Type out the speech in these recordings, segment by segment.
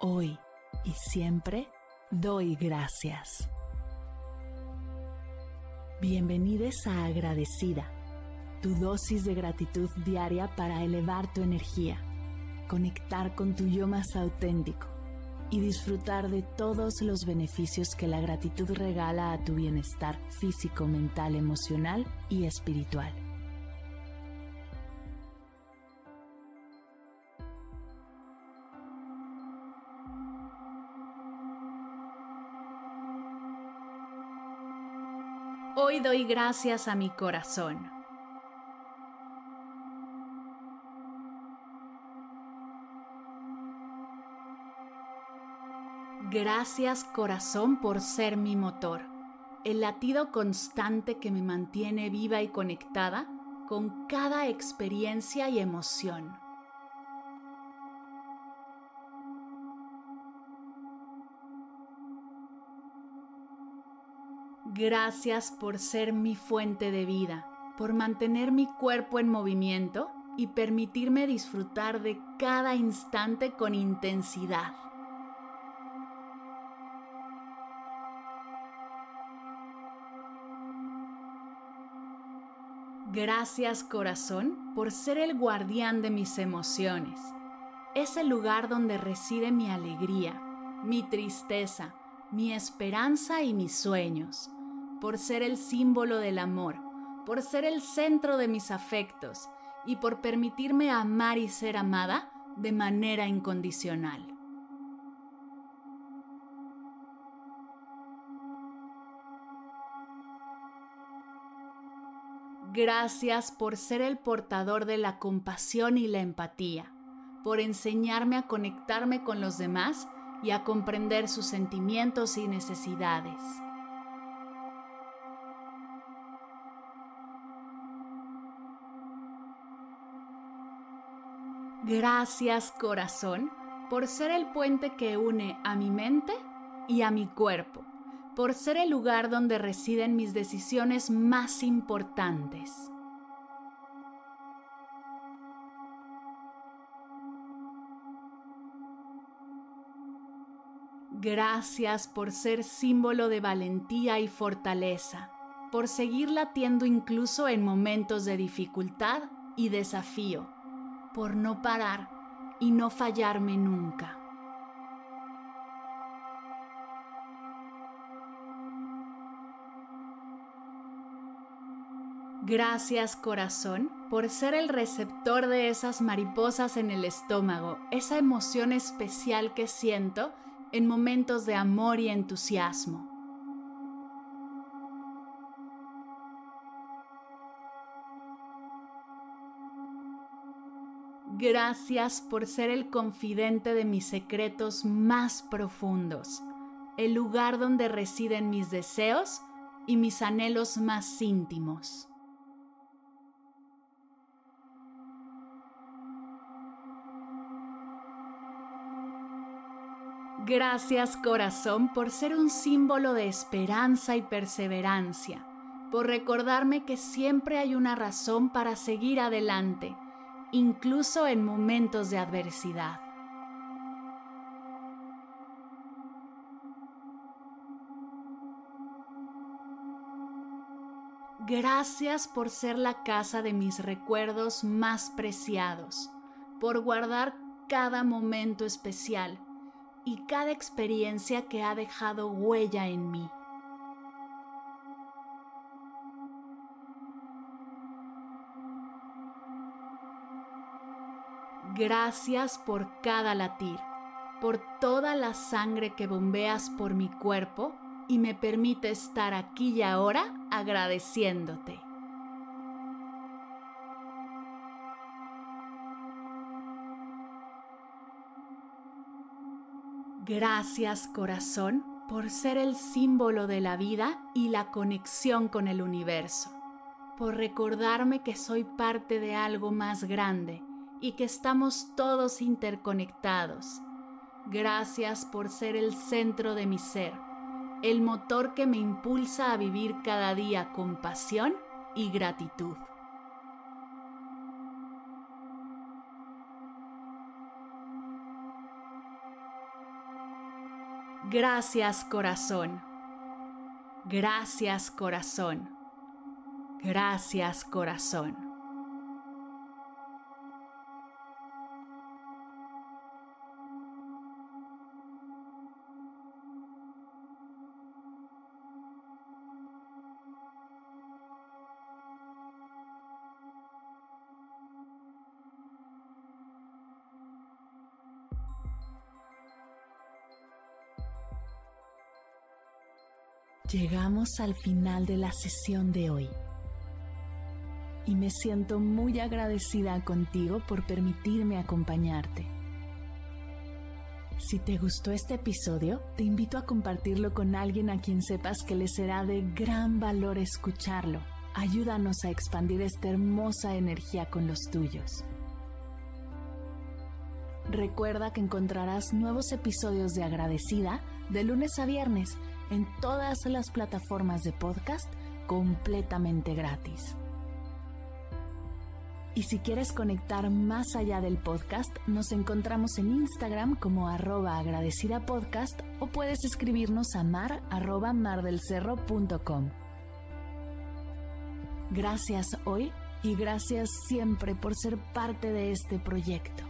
hoy y siempre doy gracias. Bienvenidos a Agradecida, tu dosis de gratitud diaria para elevar tu energía, conectar con tu yo más auténtico y disfrutar de todos los beneficios que la gratitud regala a tu bienestar físico, mental, emocional y espiritual. Hoy doy gracias a mi corazón. Gracias corazón por ser mi motor, el latido constante que me mantiene viva y conectada con cada experiencia y emoción. Gracias por ser mi fuente de vida, por mantener mi cuerpo en movimiento y permitirme disfrutar de cada instante con intensidad. Gracias corazón por ser el guardián de mis emociones. Es el lugar donde reside mi alegría, mi tristeza, mi esperanza y mis sueños por ser el símbolo del amor, por ser el centro de mis afectos y por permitirme amar y ser amada de manera incondicional. Gracias por ser el portador de la compasión y la empatía, por enseñarme a conectarme con los demás y a comprender sus sentimientos y necesidades. Gracias corazón por ser el puente que une a mi mente y a mi cuerpo, por ser el lugar donde residen mis decisiones más importantes. Gracias por ser símbolo de valentía y fortaleza, por seguir latiendo incluso en momentos de dificultad y desafío por no parar y no fallarme nunca. Gracias corazón por ser el receptor de esas mariposas en el estómago, esa emoción especial que siento en momentos de amor y entusiasmo. Gracias por ser el confidente de mis secretos más profundos, el lugar donde residen mis deseos y mis anhelos más íntimos. Gracias corazón por ser un símbolo de esperanza y perseverancia, por recordarme que siempre hay una razón para seguir adelante incluso en momentos de adversidad. Gracias por ser la casa de mis recuerdos más preciados, por guardar cada momento especial y cada experiencia que ha dejado huella en mí. Gracias por cada latir, por toda la sangre que bombeas por mi cuerpo y me permite estar aquí y ahora agradeciéndote. Gracias corazón por ser el símbolo de la vida y la conexión con el universo, por recordarme que soy parte de algo más grande y que estamos todos interconectados. Gracias por ser el centro de mi ser, el motor que me impulsa a vivir cada día con pasión y gratitud. Gracias corazón. Gracias corazón. Gracias corazón. Llegamos al final de la sesión de hoy y me siento muy agradecida contigo por permitirme acompañarte. Si te gustó este episodio, te invito a compartirlo con alguien a quien sepas que le será de gran valor escucharlo. Ayúdanos a expandir esta hermosa energía con los tuyos. Recuerda que encontrarás nuevos episodios de Agradecida de lunes a viernes en todas las plataformas de podcast completamente gratis. Y si quieres conectar más allá del podcast, nos encontramos en Instagram como arroba agradecida podcast o puedes escribirnos a mar arroba mardelcerro.com. Gracias hoy y gracias siempre por ser parte de este proyecto.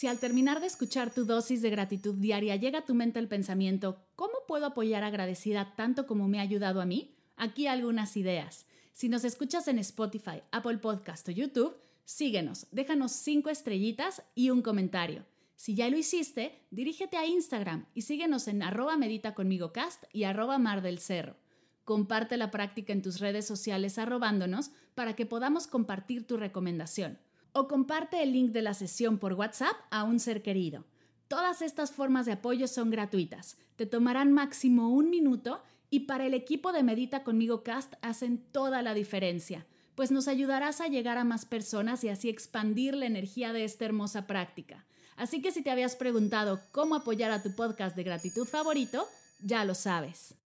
Si al terminar de escuchar tu dosis de gratitud diaria llega a tu mente el pensamiento, ¿cómo puedo apoyar agradecida tanto como me ha ayudado a mí? Aquí algunas ideas. Si nos escuchas en Spotify, Apple Podcast o YouTube, síguenos, déjanos cinco estrellitas y un comentario. Si ya lo hiciste, dirígete a Instagram y síguenos en arroba medita conmigo cast y arroba mar del cerro. Comparte la práctica en tus redes sociales arrobándonos para que podamos compartir tu recomendación o comparte el link de la sesión por WhatsApp a un ser querido. Todas estas formas de apoyo son gratuitas, te tomarán máximo un minuto y para el equipo de Medita conmigo Cast hacen toda la diferencia, pues nos ayudarás a llegar a más personas y así expandir la energía de esta hermosa práctica. Así que si te habías preguntado cómo apoyar a tu podcast de gratitud favorito, ya lo sabes.